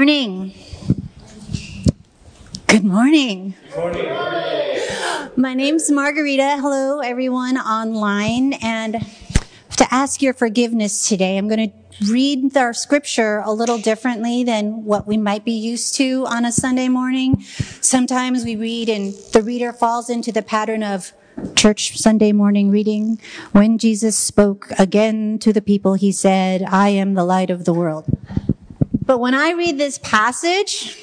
Good morning. Good morning. Morning. My name's Margarita. Hello, everyone online. And to ask your forgiveness today, I'm going to read our scripture a little differently than what we might be used to on a Sunday morning. Sometimes we read and the reader falls into the pattern of church Sunday morning reading. When Jesus spoke again to the people, he said, I am the light of the world. But when I read this passage,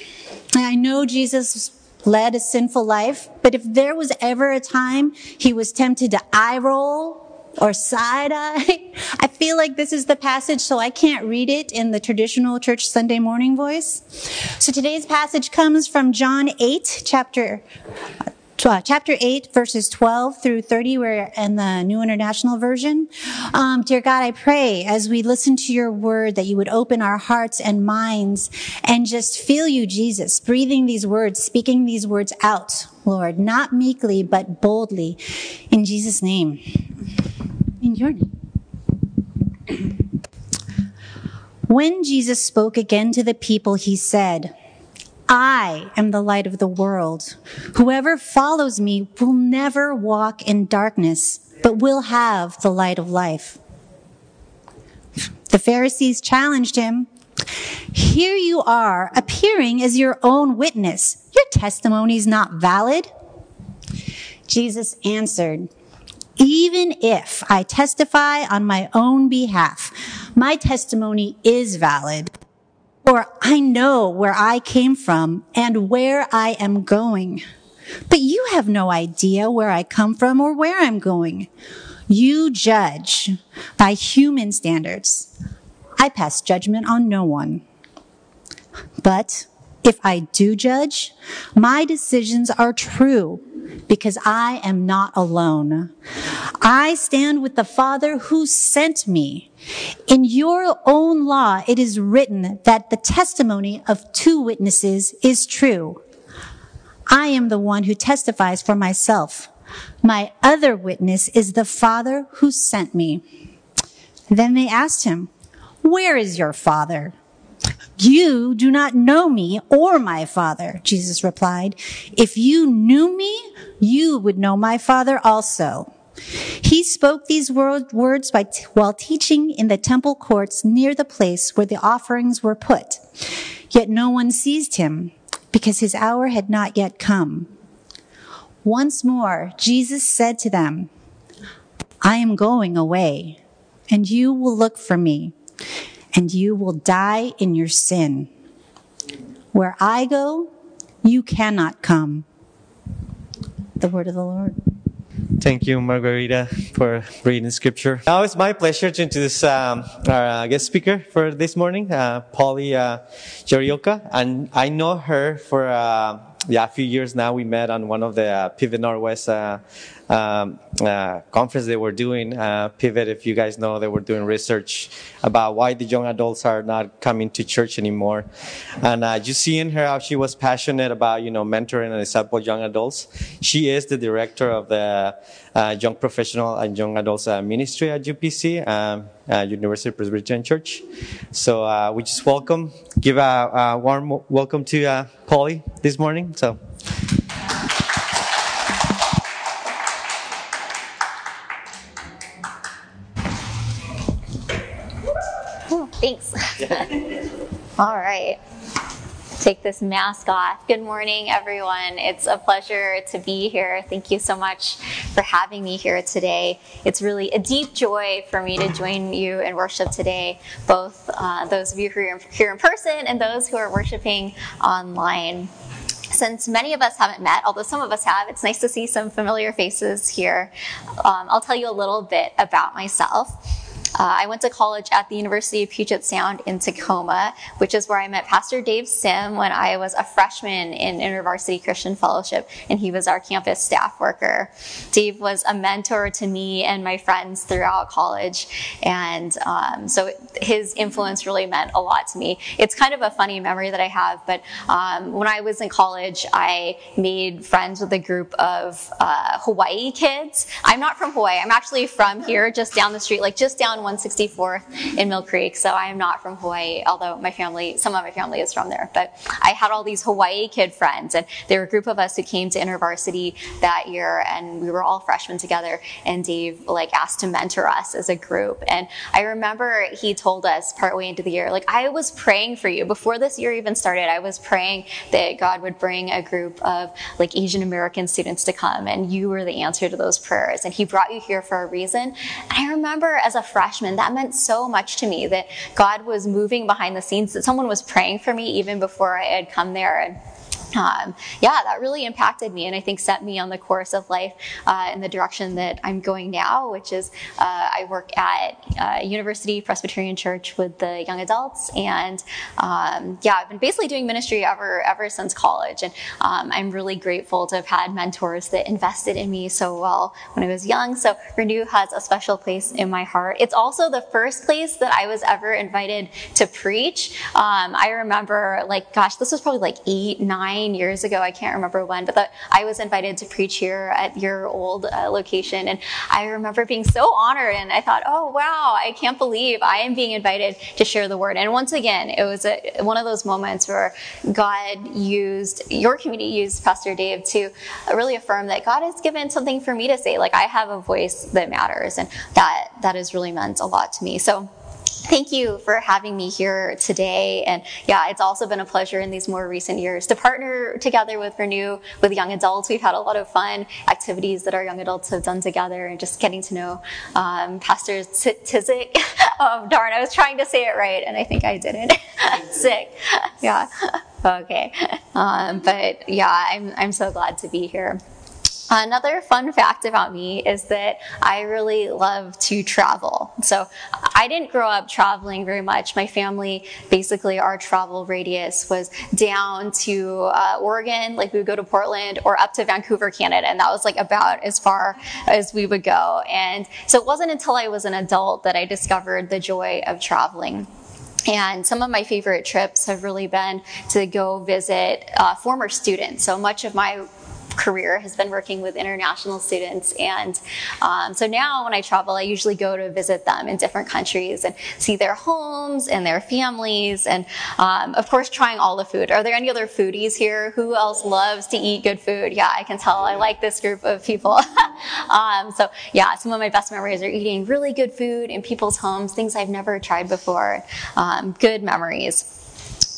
I know Jesus led a sinful life, but if there was ever a time he was tempted to eye roll or side eye, I feel like this is the passage, so I can't read it in the traditional church Sunday morning voice. So today's passage comes from John 8, chapter chapter 8, verses 12 through 30, we're in the New International Version. Um, dear God, I pray as we listen to your word that you would open our hearts and minds and just feel you, Jesus, breathing these words, speaking these words out, Lord, not meekly, but boldly. In Jesus' name. In your name. When Jesus spoke again to the people, he said, I am the light of the world. Whoever follows me will never walk in darkness, but will have the light of life. The Pharisees challenged him. Here you are, appearing as your own witness. Your testimony is not valid. Jesus answered, even if I testify on my own behalf, my testimony is valid or I know where I came from and where I am going. But you have no idea where I come from or where I'm going. You judge by human standards. I pass judgment on no one. But if I do judge, my decisions are true because I am not alone. I stand with the Father who sent me. In your own law, it is written that the testimony of two witnesses is true. I am the one who testifies for myself. My other witness is the Father who sent me. Then they asked him, Where is your Father? You do not know me or my father, Jesus replied. If you knew me, you would know my father also. He spoke these words by t- while teaching in the temple courts near the place where the offerings were put. Yet no one seized him because his hour had not yet come. Once more, Jesus said to them, I am going away and you will look for me and you will die in your sin. Where I go, you cannot come. The word of the Lord. Thank you, Margarita, for reading scripture. Now it's my pleasure to introduce um, our uh, guest speaker for this morning, uh, Polly uh. And I know her for uh, yeah, a few years now. We met on one of the uh, Pivot Northwest uh, um, uh, conference they were doing. Uh, Pivot, if you guys know, they were doing research about why the young adults are not coming to church anymore. And uh, just seeing her how she was passionate about, you know, mentoring and disciple young adults. She is the director of the uh, Young Professional and Young Adults uh, Ministry at UPC, um, uh, University Presbyterian Church. So uh, we just welcome, give a, a warm welcome to uh, Polly this morning. So. Thanks. All right. Take this mask off. Good morning, everyone. It's a pleasure to be here. Thank you so much for having me here today. It's really a deep joy for me to join you in worship today, both uh, those of you who are here in person and those who are worshiping online since many of us haven't met, although some of us have, it's nice to see some familiar faces here. Um, I'll tell you a little bit about myself. Uh, I went to college at the University of Puget Sound in Tacoma, which is where I met Pastor Dave Sim when I was a freshman in InterVarsity Christian Fellowship, and he was our campus staff worker. Dave was a mentor to me and my friends throughout college, and um, so his influence really meant a lot to me. It's kind of a funny memory that I have, but um, when I was in college, I made friends with a group of uh, Hawaii kids. I'm not from Hawaii. I'm actually from here, just down the street, like just down 164th in Mill Creek, so I am not from Hawaii, although my family, some of my family is from there. But I had all these Hawaii kid friends, and there were a group of us who came to InterVarsity that year, and we were all freshmen together. And Dave like asked to mentor us as a group, and I remember he told us partway into the year, like I was praying for you before this year even started. I was praying that God would bring a group of like Asian American students to come, and you were the answer to those prayers. And He brought you here for a reason. And I remember as a freshman, that meant so much to me that God was moving behind the scenes, that someone was praying for me even before I had come there. And um, yeah, that really impacted me and I think set me on the course of life uh, in the direction that I'm going now, which is uh, I work at uh, University Presbyterian Church with the young adults, and um, yeah, I've been basically doing ministry ever ever since college, and um, I'm really grateful to have had mentors that invested in me so well when I was young. So Renew has a special place in my heart. It's also the first place that I was ever invited to preach. Um, I remember, like, gosh, this was probably like eight, nine years ago. I can't remember when, but I was invited to preach here at your old uh, location. And I remember being so honored. And I thought, oh, wow, I can't believe I am being invited to share the word. And once again, it was a, one of those moments where God used, your community used Pastor Dave to really affirm that God has given something for me to say. Like I have a voice that matters. And that, that has really meant a lot to me. So, thank you for having me here today. And yeah, it's also been a pleasure in these more recent years to partner together with Renew with young adults. We've had a lot of fun activities that our young adults have done together and just getting to know um, Pastor Tizik. oh, darn, I was trying to say it right and I think I didn't. Sick. Yeah. Okay. Um, but yeah, I'm, I'm so glad to be here. Another fun fact about me is that I really love to travel. So I didn't grow up traveling very much. My family, basically, our travel radius was down to uh, Oregon, like we would go to Portland, or up to Vancouver, Canada, and that was like about as far as we would go. And so it wasn't until I was an adult that I discovered the joy of traveling. And some of my favorite trips have really been to go visit uh, former students. So much of my career has been working with international students. And um, so now when I travel, I usually go to visit them in different countries and see their homes and their families. And um, of course, trying all the food. Are there any other foodies here? Who else loves to eat good food? Yeah, I can tell I like this group of people. um, so yeah, some of my best memories are eating really good food in people's homes, things I've never tried before. Um, good memories.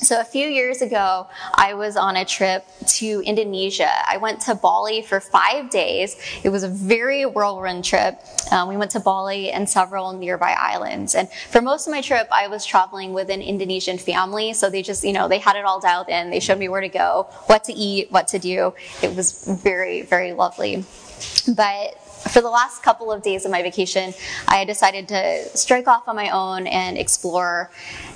So a few years ago, I was on a trip to Indonesia. I went to Bali for five days. It was a very whirlwind trip. Um, we went to Bali and several nearby islands. And for most of my trip, I was traveling with an Indonesian family. So they just, you know, they had it all dialed in. They showed me where to go, what to eat, what to do. It was very, very lovely. But for the last couple of days of my vacation, I decided to strike off on my own and explore.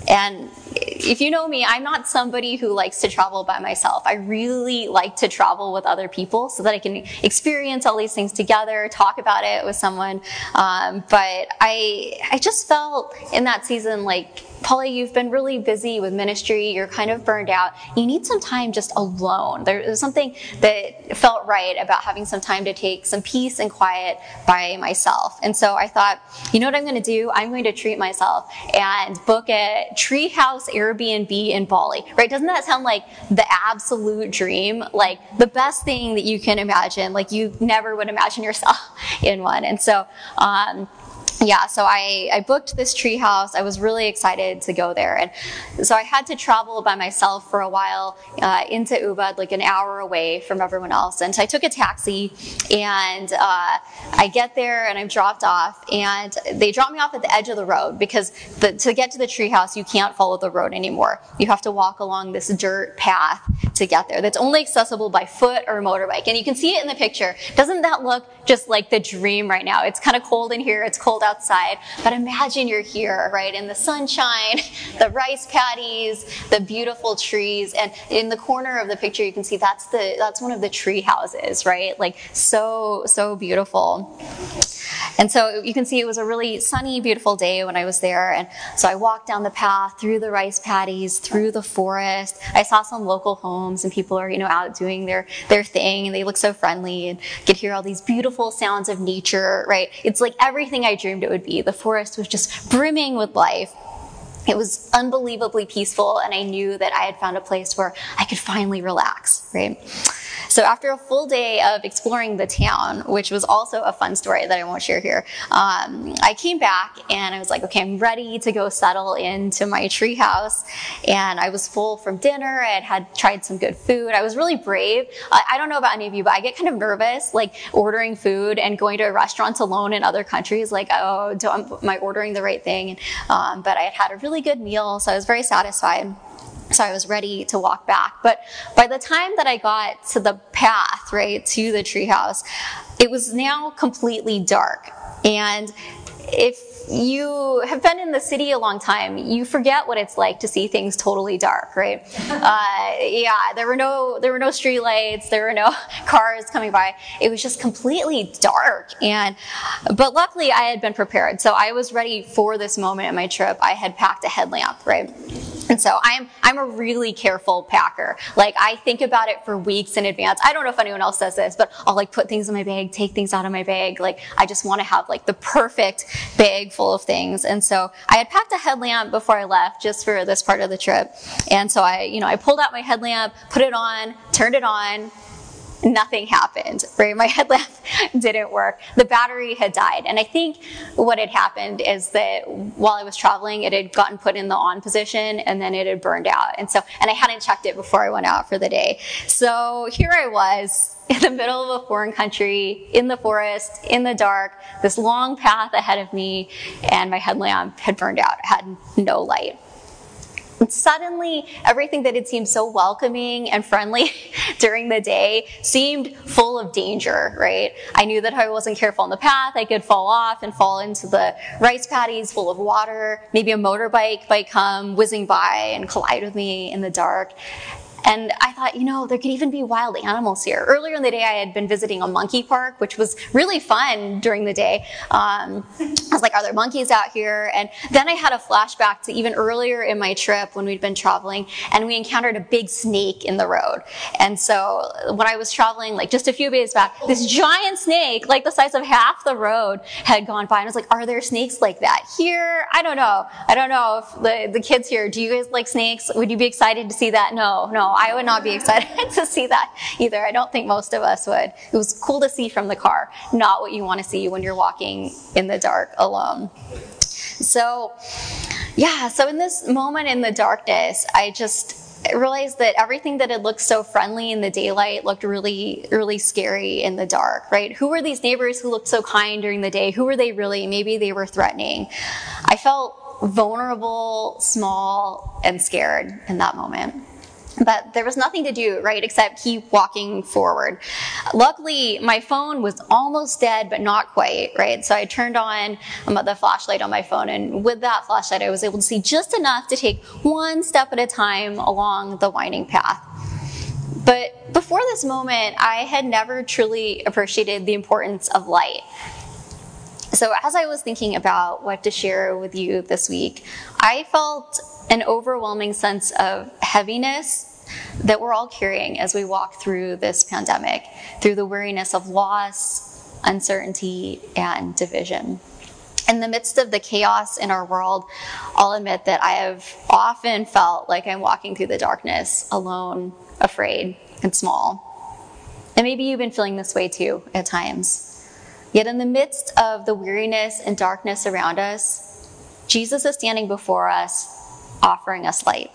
And if you know me, I'm not somebody who likes to travel by myself. I really like to travel with other people so that I can experience all these things together, talk about it with someone. Um, but I, I just felt in that season like Polly, you've been really busy with ministry. You're kind of burned out. You need some time just alone. There was something that felt right about having some time to take some peace and quiet by myself. And so I thought, you know what I'm going to do? I'm going to treat myself and book a treehouse Airbnb in Bali, right? Doesn't that sound like the absolute dream? Like the best thing that you can imagine. Like you never would imagine yourself in one. And so, um, yeah, so I, I booked this treehouse. I was really excited to go there. And so I had to travel by myself for a while uh, into Ubud, like an hour away from everyone else. And so I took a taxi and uh, I get there and I'm dropped off. And they drop me off at the edge of the road because the, to get to the treehouse, you can't follow the road anymore. You have to walk along this dirt path to get there that's only accessible by foot or motorbike. And you can see it in the picture. Doesn't that look just like the dream right now? It's kind of cold in here. It's cold outside. But imagine you're here, right, in the sunshine, the rice paddies, the beautiful trees, and in the corner of the picture, you can see that's the that's one of the tree houses, right? Like so so beautiful. And so you can see it was a really sunny, beautiful day when I was there. And so I walked down the path through the rice paddies, through the forest. I saw some local homes and people are, you know, out doing their, their thing and they look so friendly and could hear all these beautiful sounds of nature, right? It's like everything I dreamed it would be. The forest was just brimming with life. It was unbelievably peaceful and I knew that I had found a place where I could finally relax, right? So after a full day of exploring the town, which was also a fun story that I won't share here, um, I came back and I was like, okay, I'm ready to go settle into my treehouse. And I was full from dinner. I had, tried some good food. I was really brave. I, I don't know about any of you, but I get kind of nervous, like ordering food and going to restaurants alone in other countries. Like, oh, am I ordering the right thing? Um, but I had had a really good meal, so I was very satisfied. So I was ready to walk back. But by the time that I got to the path, right, to the treehouse, it was now completely dark. And if you have been in the city a long time, you forget what it's like to see things totally dark, right? Uh, yeah, there were no there were no street lights, there were no cars coming by. It was just completely dark, and but luckily I had been prepared, so I was ready for this moment in my trip. I had packed a headlamp, right? And so I'm, I'm a really careful packer. Like I think about it for weeks in advance. I don't know if anyone else does this, but I'll like put things in my bag, take things out of my bag. Like I just want to have like the perfect bag full of things. And so I had packed a headlamp before I left just for this part of the trip. And so I, you know, I pulled out my headlamp, put it on, turned it on, nothing happened, right? My headlamp didn't work. The battery had died. And I think what had happened is that while I was traveling, it had gotten put in the on position and then it had burned out. And so, and I hadn't checked it before I went out for the day. So here I was in the middle of a foreign country, in the forest, in the dark, this long path ahead of me, and my headlamp had burned out. Had no light. Suddenly, everything that had seemed so welcoming and friendly during the day seemed full of danger, right? I knew that if I wasn't careful on the path, I could fall off and fall into the rice paddies full of water. Maybe a motorbike might come whizzing by and collide with me in the dark. And I thought, you know, there could even be wild animals here. Earlier in the day, I had been visiting a monkey park, which was really fun during the day. Um, I was like, are there monkeys out here? And then I had a flashback to even earlier in my trip when we'd been traveling and we encountered a big snake in the road. And so when I was traveling, like just a few days back, this giant snake, like the size of half the road, had gone by. And I was like, are there snakes like that here? I don't know. I don't know if the, the kids here, do you guys like snakes? Would you be excited to see that? No, no. I would not be excited to see that either. I don't think most of us would. It was cool to see from the car, not what you want to see when you're walking in the dark alone. So, yeah, so in this moment in the darkness, I just realized that everything that had looked so friendly in the daylight looked really, really scary in the dark, right? Who were these neighbors who looked so kind during the day? Who were they really? Maybe they were threatening. I felt vulnerable, small, and scared in that moment. But there was nothing to do, right, except keep walking forward. Luckily, my phone was almost dead, but not quite, right? So I turned on um, the flashlight on my phone, and with that flashlight, I was able to see just enough to take one step at a time along the winding path. But before this moment, I had never truly appreciated the importance of light. So as I was thinking about what to share with you this week, I felt an overwhelming sense of heaviness that we're all carrying as we walk through this pandemic, through the weariness of loss, uncertainty, and division. In the midst of the chaos in our world, I'll admit that I have often felt like I'm walking through the darkness alone, afraid, and small. And maybe you've been feeling this way too at times. Yet, in the midst of the weariness and darkness around us, Jesus is standing before us offering us light.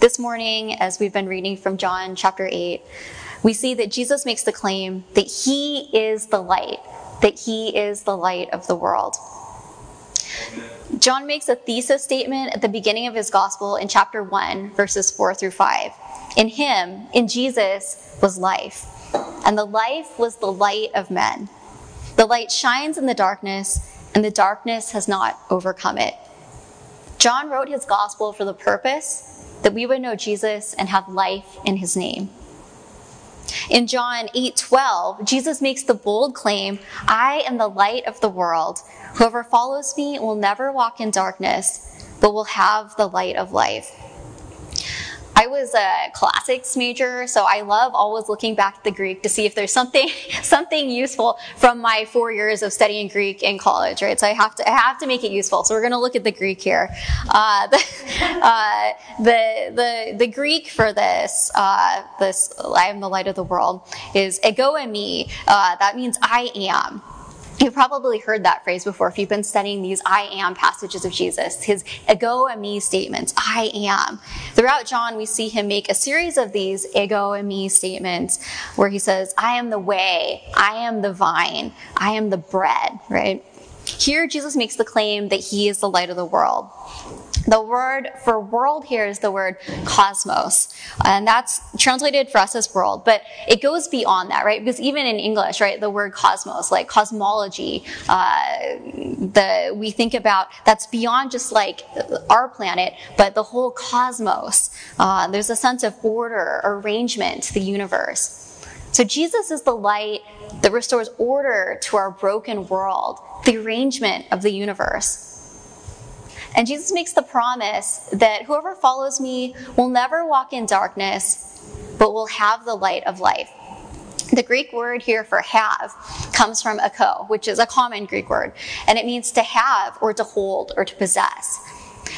This morning, as we've been reading from John chapter 8, we see that Jesus makes the claim that he is the light, that he is the light of the world. John makes a thesis statement at the beginning of his gospel in chapter 1, verses 4 through 5. In him, in Jesus, was life, and the life was the light of men. The light shines in the darkness, and the darkness has not overcome it. John wrote his gospel for the purpose that we would know Jesus and have life in his name. In John 8:12, Jesus makes the bold claim, "I am the light of the world. Whoever follows me will never walk in darkness, but will have the light of life." I was a classics major, so I love always looking back at the Greek to see if there's something something useful from my four years of studying Greek in college, right? So I have to I have to make it useful. So we're going to look at the Greek here. Uh, the, uh, the, the the Greek for this uh, this I am the light of the world is ego eimi. Uh, that means I am. You've probably heard that phrase before if you've been studying these I am passages of Jesus, his ego eimi statements, I am. Throughout John, we see him make a series of these ego eimi statements where he says, I am the way, I am the vine, I am the bread, right? Here, Jesus makes the claim that he is the light of the world. The word for world here is the word cosmos, and that's translated for us as world, but it goes beyond that, right? Because even in English, right, the word cosmos, like cosmology, uh, the we think about that's beyond just like our planet, but the whole cosmos. Uh, there's a sense of order, arrangement the universe. So Jesus is the light that restores order to our broken world, the arrangement of the universe. And Jesus makes the promise that whoever follows me will never walk in darkness, but will have the light of life. The Greek word here for have comes from ako, which is a common Greek word, and it means to have or to hold or to possess.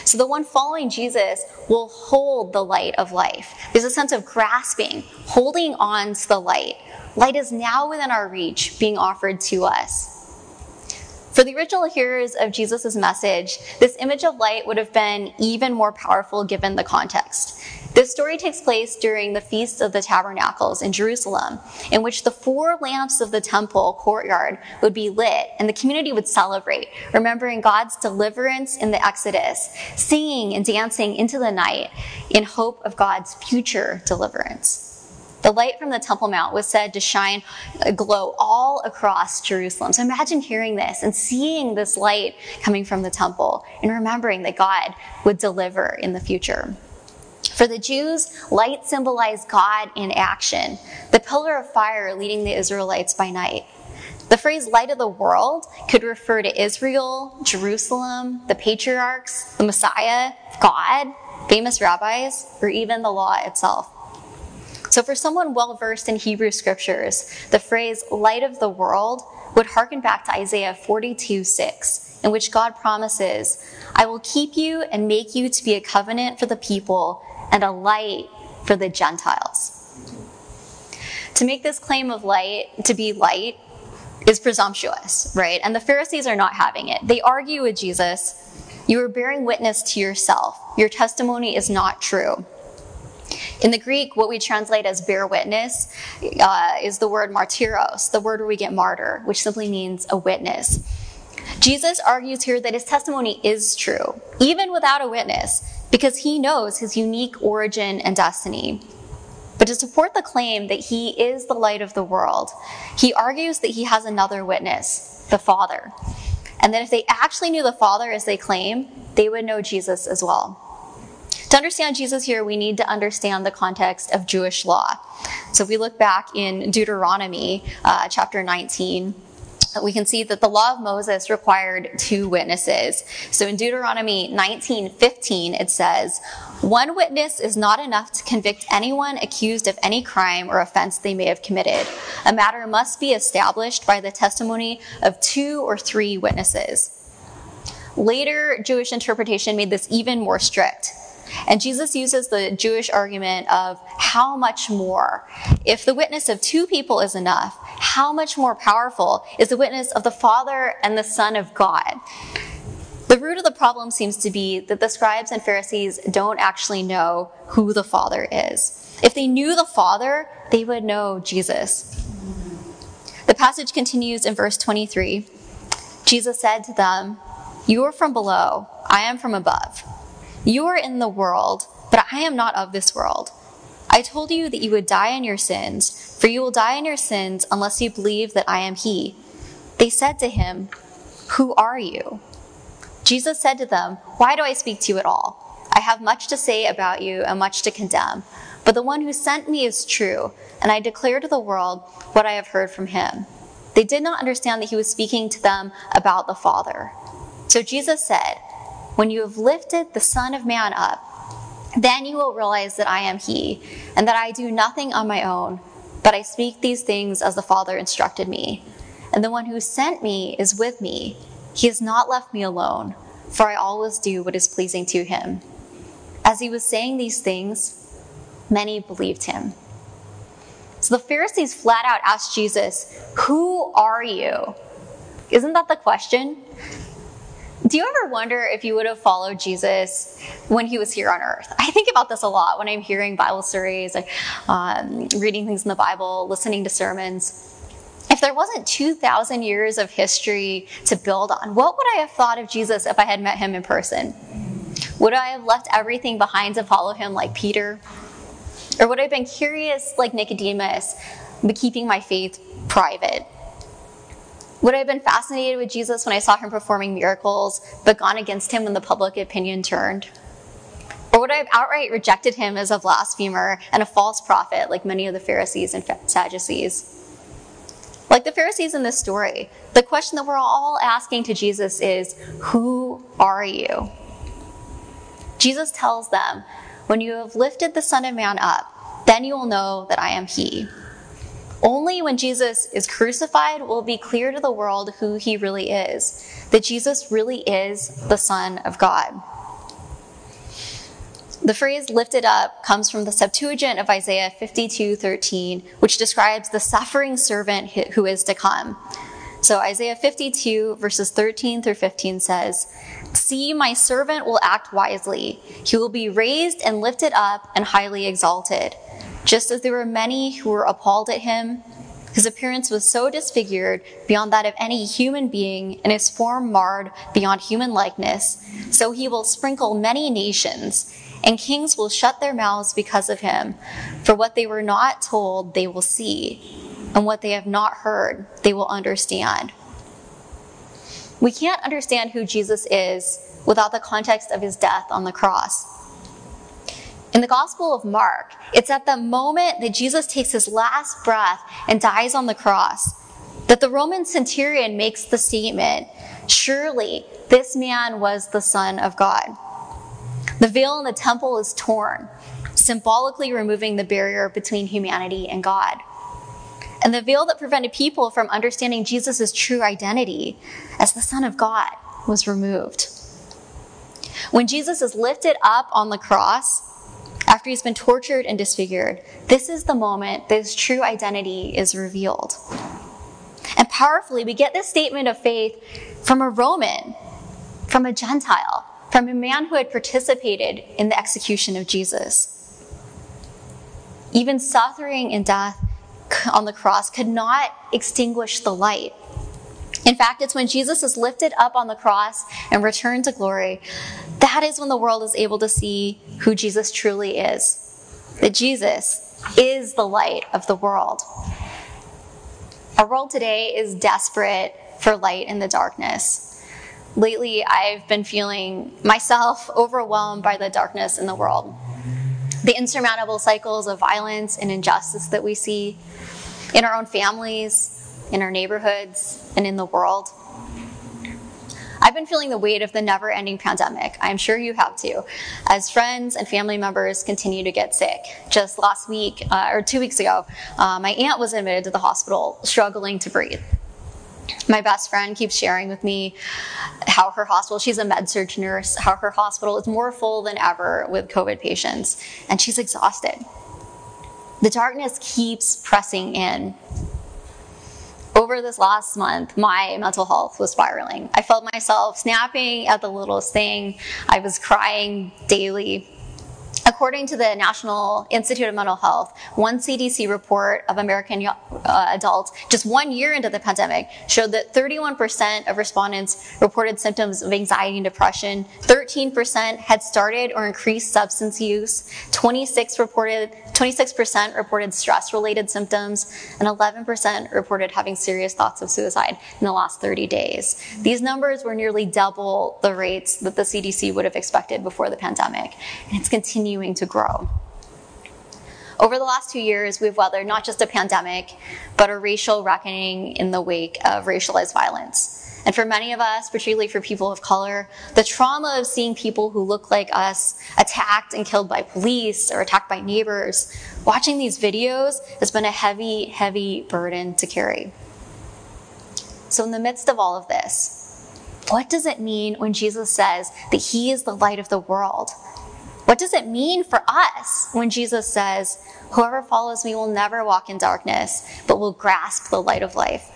So the one following Jesus will hold the light of life. There's a sense of grasping, holding on to the light. Light is now within our reach, being offered to us. For the original hearers of Jesus' message, this image of light would have been even more powerful given the context. This story takes place during the Feast of the Tabernacles in Jerusalem, in which the four lamps of the temple courtyard would be lit and the community would celebrate, remembering God's deliverance in the Exodus, singing and dancing into the night in hope of God's future deliverance. The light from the Temple Mount was said to shine, glow all across Jerusalem. So imagine hearing this and seeing this light coming from the temple and remembering that God would deliver in the future. For the Jews, light symbolized God in action, the pillar of fire leading the Israelites by night. The phrase light of the world could refer to Israel, Jerusalem, the patriarchs, the Messiah, God, famous rabbis, or even the law itself. So, for someone well versed in Hebrew scriptures, the phrase light of the world would harken back to Isaiah 42 6, in which God promises, I will keep you and make you to be a covenant for the people and a light for the Gentiles. To make this claim of light to be light is presumptuous, right? And the Pharisees are not having it. They argue with Jesus, You are bearing witness to yourself. Your testimony is not true. In the Greek, what we translate as bear witness uh, is the word martyros, the word where we get martyr, which simply means a witness. Jesus argues here that his testimony is true, even without a witness, because he knows his unique origin and destiny. But to support the claim that he is the light of the world, he argues that he has another witness, the Father. And that if they actually knew the Father as they claim, they would know Jesus as well. To understand Jesus here, we need to understand the context of Jewish law. So if we look back in Deuteronomy uh, chapter 19, we can see that the law of Moses required two witnesses. So in Deuteronomy 19:15 it says, "One witness is not enough to convict anyone accused of any crime or offense they may have committed. A matter must be established by the testimony of two or three witnesses." Later Jewish interpretation made this even more strict. And Jesus uses the Jewish argument of how much more? If the witness of two people is enough, how much more powerful is the witness of the Father and the Son of God? The root of the problem seems to be that the scribes and Pharisees don't actually know who the Father is. If they knew the Father, they would know Jesus. The passage continues in verse 23. Jesus said to them, You are from below, I am from above. You are in the world, but I am not of this world. I told you that you would die in your sins, for you will die in your sins unless you believe that I am He. They said to him, Who are you? Jesus said to them, Why do I speak to you at all? I have much to say about you and much to condemn. But the one who sent me is true, and I declare to the world what I have heard from him. They did not understand that he was speaking to them about the Father. So Jesus said, When you have lifted the Son of Man up, then you will realize that I am he, and that I do nothing on my own, but I speak these things as the Father instructed me. And the one who sent me is with me. He has not left me alone, for I always do what is pleasing to him. As he was saying these things, many believed him. So the Pharisees flat out asked Jesus, Who are you? Isn't that the question? Do you ever wonder if you would have followed Jesus when he was here on earth? I think about this a lot when I'm hearing Bible stories, um, reading things in the Bible, listening to sermons. If there wasn't 2,000 years of history to build on, what would I have thought of Jesus if I had met him in person? Would I have left everything behind to follow him like Peter? Or would I have been curious like Nicodemus, but keeping my faith private? Would I have been fascinated with Jesus when I saw him performing miracles, but gone against him when the public opinion turned? Or would I have outright rejected him as a blasphemer and a false prophet, like many of the Pharisees and Sadducees? Like the Pharisees in this story, the question that we're all asking to Jesus is Who are you? Jesus tells them when you have lifted the Son of Man up, then you will know that I am He. Only when Jesus is crucified will it be clear to the world who He really is, that Jesus really is the Son of God. The phrase lifted up comes from the Septuagint of Isaiah 52:13, which describes the suffering servant who is to come. So Isaiah 52 verses 13 through 15 says, See, my servant will act wisely. He will be raised and lifted up and highly exalted. Just as there were many who were appalled at him, his appearance was so disfigured beyond that of any human being, and his form marred beyond human likeness, so he will sprinkle many nations, and kings will shut their mouths because of him. For what they were not told, they will see, and what they have not heard, they will understand. We can't understand who Jesus is without the context of his death on the cross. In the Gospel of Mark, it's at the moment that Jesus takes his last breath and dies on the cross that the Roman centurion makes the statement Surely this man was the Son of God. The veil in the temple is torn, symbolically removing the barrier between humanity and God and the veil that prevented people from understanding Jesus' true identity as the Son of God was removed. When Jesus is lifted up on the cross, after he's been tortured and disfigured, this is the moment that his true identity is revealed. And powerfully, we get this statement of faith from a Roman, from a Gentile, from a man who had participated in the execution of Jesus. Even suffering and death on the cross could not extinguish the light. In fact, it's when Jesus is lifted up on the cross and returned to glory, that is when the world is able to see who Jesus truly is. That Jesus is the light of the world. Our world today is desperate for light in the darkness. Lately, I've been feeling myself overwhelmed by the darkness in the world. The insurmountable cycles of violence and injustice that we see, in our own families, in our neighborhoods, and in the world. I've been feeling the weight of the never ending pandemic. I'm sure you have too, as friends and family members continue to get sick. Just last week, uh, or two weeks ago, uh, my aunt was admitted to the hospital struggling to breathe. My best friend keeps sharing with me how her hospital, she's a med surg nurse, how her hospital is more full than ever with COVID patients, and she's exhausted. The darkness keeps pressing in. Over this last month, my mental health was spiraling. I felt myself snapping at the littlest thing. I was crying daily. According to the National Institute of Mental Health, one CDC report of American uh, adults just one year into the pandemic showed that 31% of respondents reported symptoms of anxiety and depression, 13% had started or increased substance use, 26 reported 26% reported stress related symptoms, and 11% reported having serious thoughts of suicide in the last 30 days. These numbers were nearly double the rates that the CDC would have expected before the pandemic, and it's continuing to grow. Over the last two years, we've weathered not just a pandemic, but a racial reckoning in the wake of racialized violence. And for many of us, particularly for people of color, the trauma of seeing people who look like us attacked and killed by police or attacked by neighbors, watching these videos has been a heavy, heavy burden to carry. So, in the midst of all of this, what does it mean when Jesus says that he is the light of the world? What does it mean for us when Jesus says, Whoever follows me will never walk in darkness, but will grasp the light of life?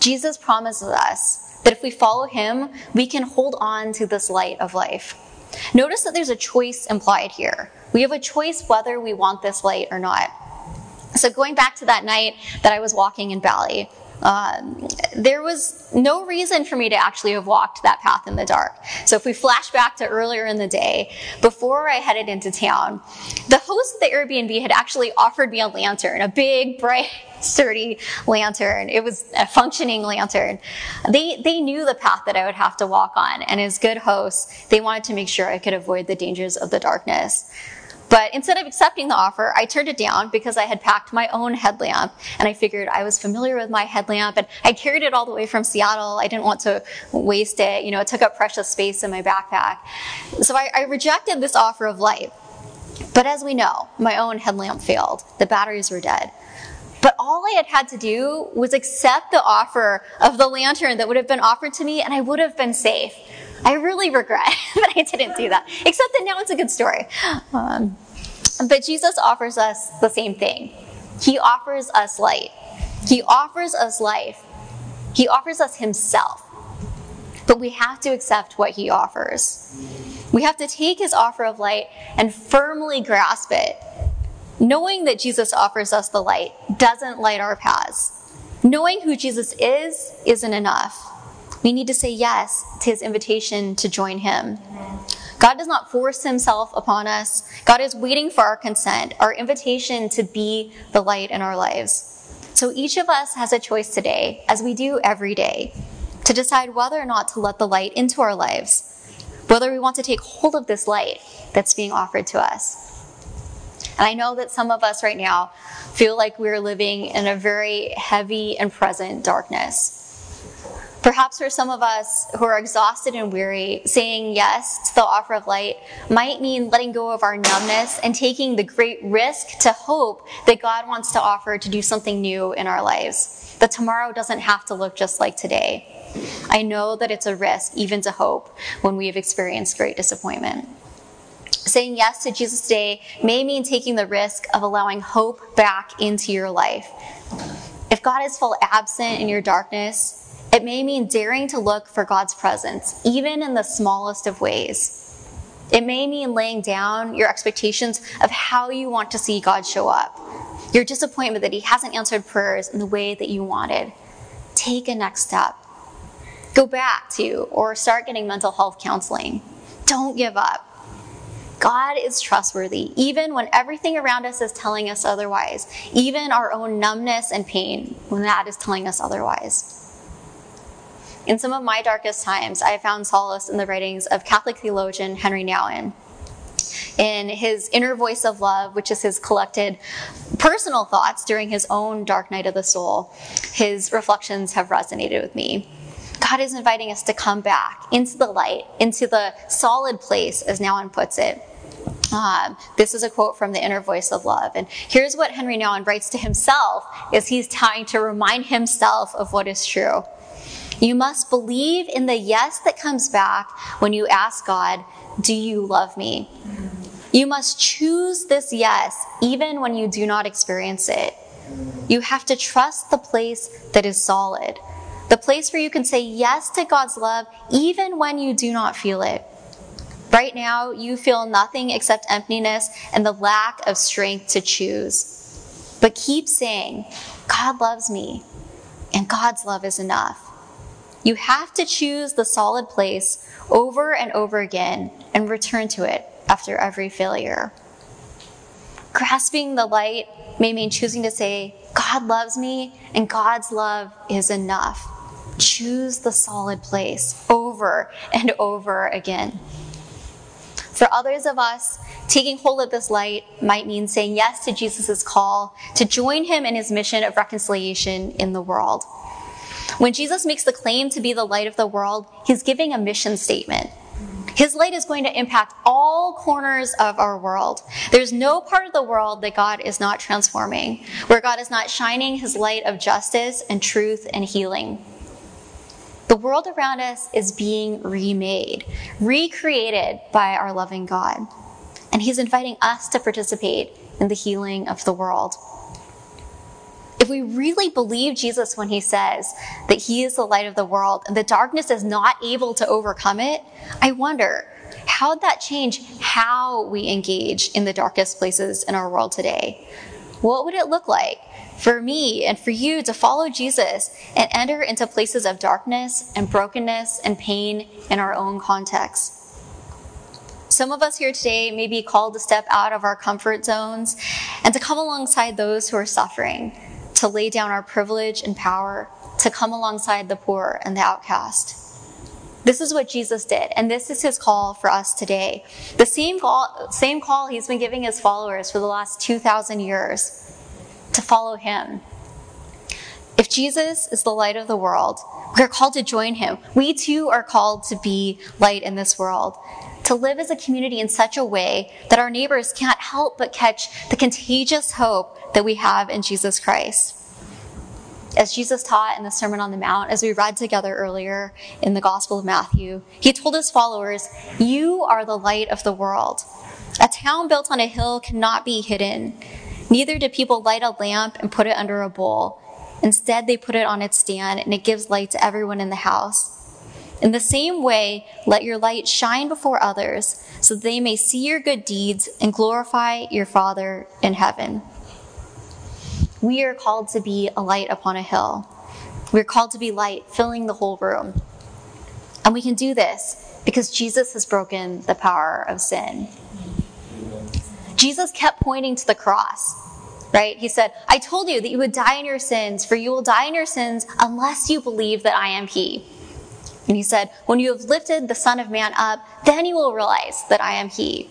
Jesus promises us that if we follow him, we can hold on to this light of life. Notice that there's a choice implied here. We have a choice whether we want this light or not. So, going back to that night that I was walking in Bali, um, there was no reason for me to actually have walked that path in the dark. So if we flash back to earlier in the day, before I headed into town, the host of the Airbnb had actually offered me a lantern, a big, bright, sturdy lantern. It was a functioning lantern. They, they knew the path that I would have to walk on, and as good hosts, they wanted to make sure I could avoid the dangers of the darkness. But instead of accepting the offer, I turned it down because I had packed my own headlamp and I figured I was familiar with my headlamp and I carried it all the way from Seattle. I didn't want to waste it. You know, it took up precious space in my backpack. So I, I rejected this offer of light. But as we know, my own headlamp failed. The batteries were dead. But all I had had to do was accept the offer of the lantern that would have been offered to me and I would have been safe. I really regret that I didn't do that, except that now it's a good story. Um, but Jesus offers us the same thing. He offers us light. He offers us life. He offers us Himself. But we have to accept what He offers. We have to take His offer of light and firmly grasp it. Knowing that Jesus offers us the light doesn't light our paths. Knowing who Jesus is isn't enough. We need to say yes to his invitation to join him. God does not force himself upon us. God is waiting for our consent, our invitation to be the light in our lives. So each of us has a choice today, as we do every day, to decide whether or not to let the light into our lives, whether we want to take hold of this light that's being offered to us. And I know that some of us right now feel like we're living in a very heavy and present darkness. Perhaps for some of us who are exhausted and weary, saying yes to the offer of light might mean letting go of our numbness and taking the great risk to hope that God wants to offer to do something new in our lives. That tomorrow doesn't have to look just like today. I know that it's a risk even to hope when we have experienced great disappointment. Saying yes to Jesus today may mean taking the risk of allowing hope back into your life. If God is full absent in your darkness, it may mean daring to look for God's presence, even in the smallest of ways. It may mean laying down your expectations of how you want to see God show up, your disappointment that He hasn't answered prayers in the way that you wanted. Take a next step. Go back to or start getting mental health counseling. Don't give up. God is trustworthy, even when everything around us is telling us otherwise, even our own numbness and pain when that is telling us otherwise. In some of my darkest times, I found solace in the writings of Catholic theologian Henri Nouwen. In his Inner Voice of Love, which is his collected personal thoughts during his own dark night of the soul, his reflections have resonated with me. God is inviting us to come back into the light, into the solid place, as Nouwen puts it. Um, this is a quote from the Inner Voice of Love. And here's what Henri Nouwen writes to himself as he's trying to remind himself of what is true. You must believe in the yes that comes back when you ask God, Do you love me? You must choose this yes even when you do not experience it. You have to trust the place that is solid, the place where you can say yes to God's love even when you do not feel it. Right now, you feel nothing except emptiness and the lack of strength to choose. But keep saying, God loves me, and God's love is enough. You have to choose the solid place over and over again and return to it after every failure. Grasping the light may mean choosing to say, God loves me and God's love is enough. Choose the solid place over and over again. For others of us, taking hold of this light might mean saying yes to Jesus' call to join him in his mission of reconciliation in the world. When Jesus makes the claim to be the light of the world, he's giving a mission statement. His light is going to impact all corners of our world. There's no part of the world that God is not transforming, where God is not shining his light of justice and truth and healing. The world around us is being remade, recreated by our loving God. And He's inviting us to participate in the healing of the world. If we really believe Jesus when He says that He is the light of the world and the darkness is not able to overcome it, I wonder how'd that change how we engage in the darkest places in our world today? What would it look like for me and for you to follow Jesus and enter into places of darkness and brokenness and pain in our own context. Some of us here today may be called to step out of our comfort zones and to come alongside those who are suffering, to lay down our privilege and power, to come alongside the poor and the outcast. This is what Jesus did, and this is his call for us today. The same call, same call he's been giving his followers for the last 2,000 years to follow him. If Jesus is the light of the world, we are called to join him. We too are called to be light in this world, to live as a community in such a way that our neighbors can't help but catch the contagious hope that we have in Jesus Christ. As Jesus taught in the Sermon on the Mount, as we read together earlier in the Gospel of Matthew, he told his followers, You are the light of the world. A town built on a hill cannot be hidden. Neither do people light a lamp and put it under a bowl. Instead, they put it on its stand and it gives light to everyone in the house. In the same way, let your light shine before others so they may see your good deeds and glorify your Father in heaven. We are called to be a light upon a hill. We're called to be light, filling the whole room. And we can do this because Jesus has broken the power of sin. Jesus kept pointing to the cross, right? He said, I told you that you would die in your sins, for you will die in your sins unless you believe that I am He. And he said, When you have lifted the Son of Man up, then you will realize that I am He.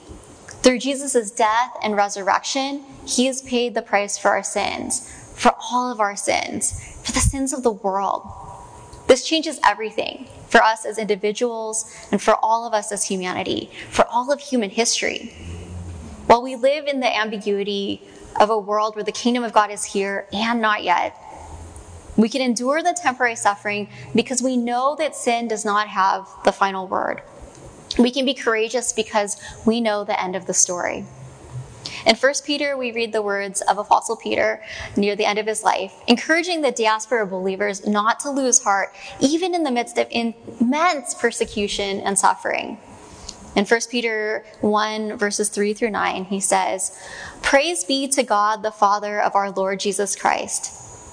Through Jesus' death and resurrection, He has paid the price for our sins, for all of our sins, for the sins of the world. This changes everything for us as individuals and for all of us as humanity, for all of human history. While we live in the ambiguity of a world where the kingdom of God is here and not yet, we can endure the temporary suffering because we know that sin does not have the final word. We can be courageous because we know the end of the story. In 1 Peter, we read the words of Apostle Peter near the end of his life, encouraging the diaspora believers not to lose heart, even in the midst of immense persecution and suffering. In 1 Peter 1, verses 3 through 9, he says, Praise be to God, the Father of our Lord Jesus Christ.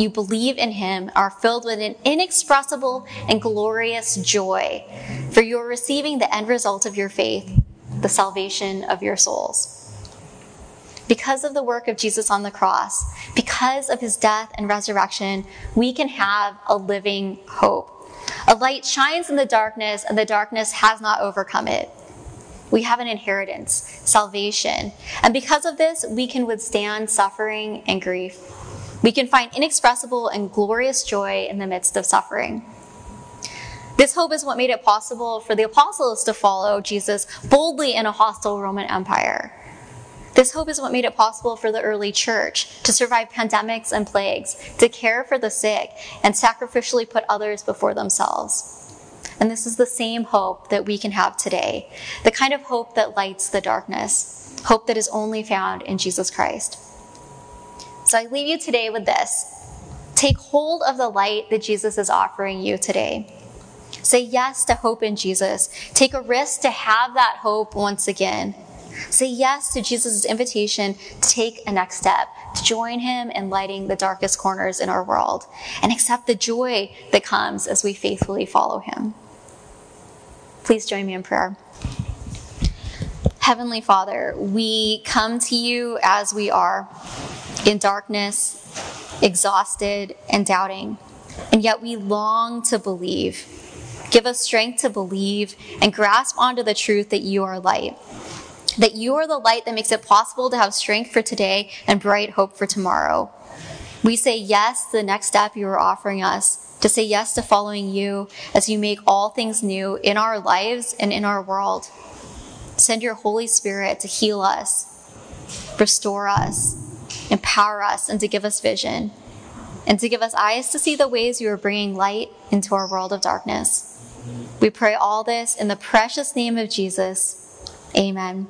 you believe in him, are filled with an inexpressible and glorious joy, for you are receiving the end result of your faith, the salvation of your souls because of the work of Jesus on the cross, because of his death and resurrection, we can have a living hope. A light shines in the darkness, and the darkness has not overcome it. We have an inheritance, salvation. And because of this, we can withstand suffering and grief. We can find inexpressible and glorious joy in the midst of suffering. This hope is what made it possible for the apostles to follow Jesus boldly in a hostile Roman Empire. This hope is what made it possible for the early church to survive pandemics and plagues, to care for the sick, and sacrificially put others before themselves. And this is the same hope that we can have today, the kind of hope that lights the darkness, hope that is only found in Jesus Christ. So I leave you today with this. Take hold of the light that Jesus is offering you today. Say yes to hope in Jesus. Take a risk to have that hope once again. Say yes to Jesus' invitation to take a next step, to join him in lighting the darkest corners in our world, and accept the joy that comes as we faithfully follow him. Please join me in prayer. Heavenly Father, we come to you as we are, in darkness, exhausted, and doubting, and yet we long to believe. Give us strength to believe and grasp onto the truth that you are light. That you are the light that makes it possible to have strength for today and bright hope for tomorrow. We say yes to the next step you are offering us to say yes to following you as you make all things new in our lives and in our world. Send your Holy Spirit to heal us, restore us, empower us, and to give us vision, and to give us eyes to see the ways you are bringing light into our world of darkness. We pray all this in the precious name of Jesus. Amen.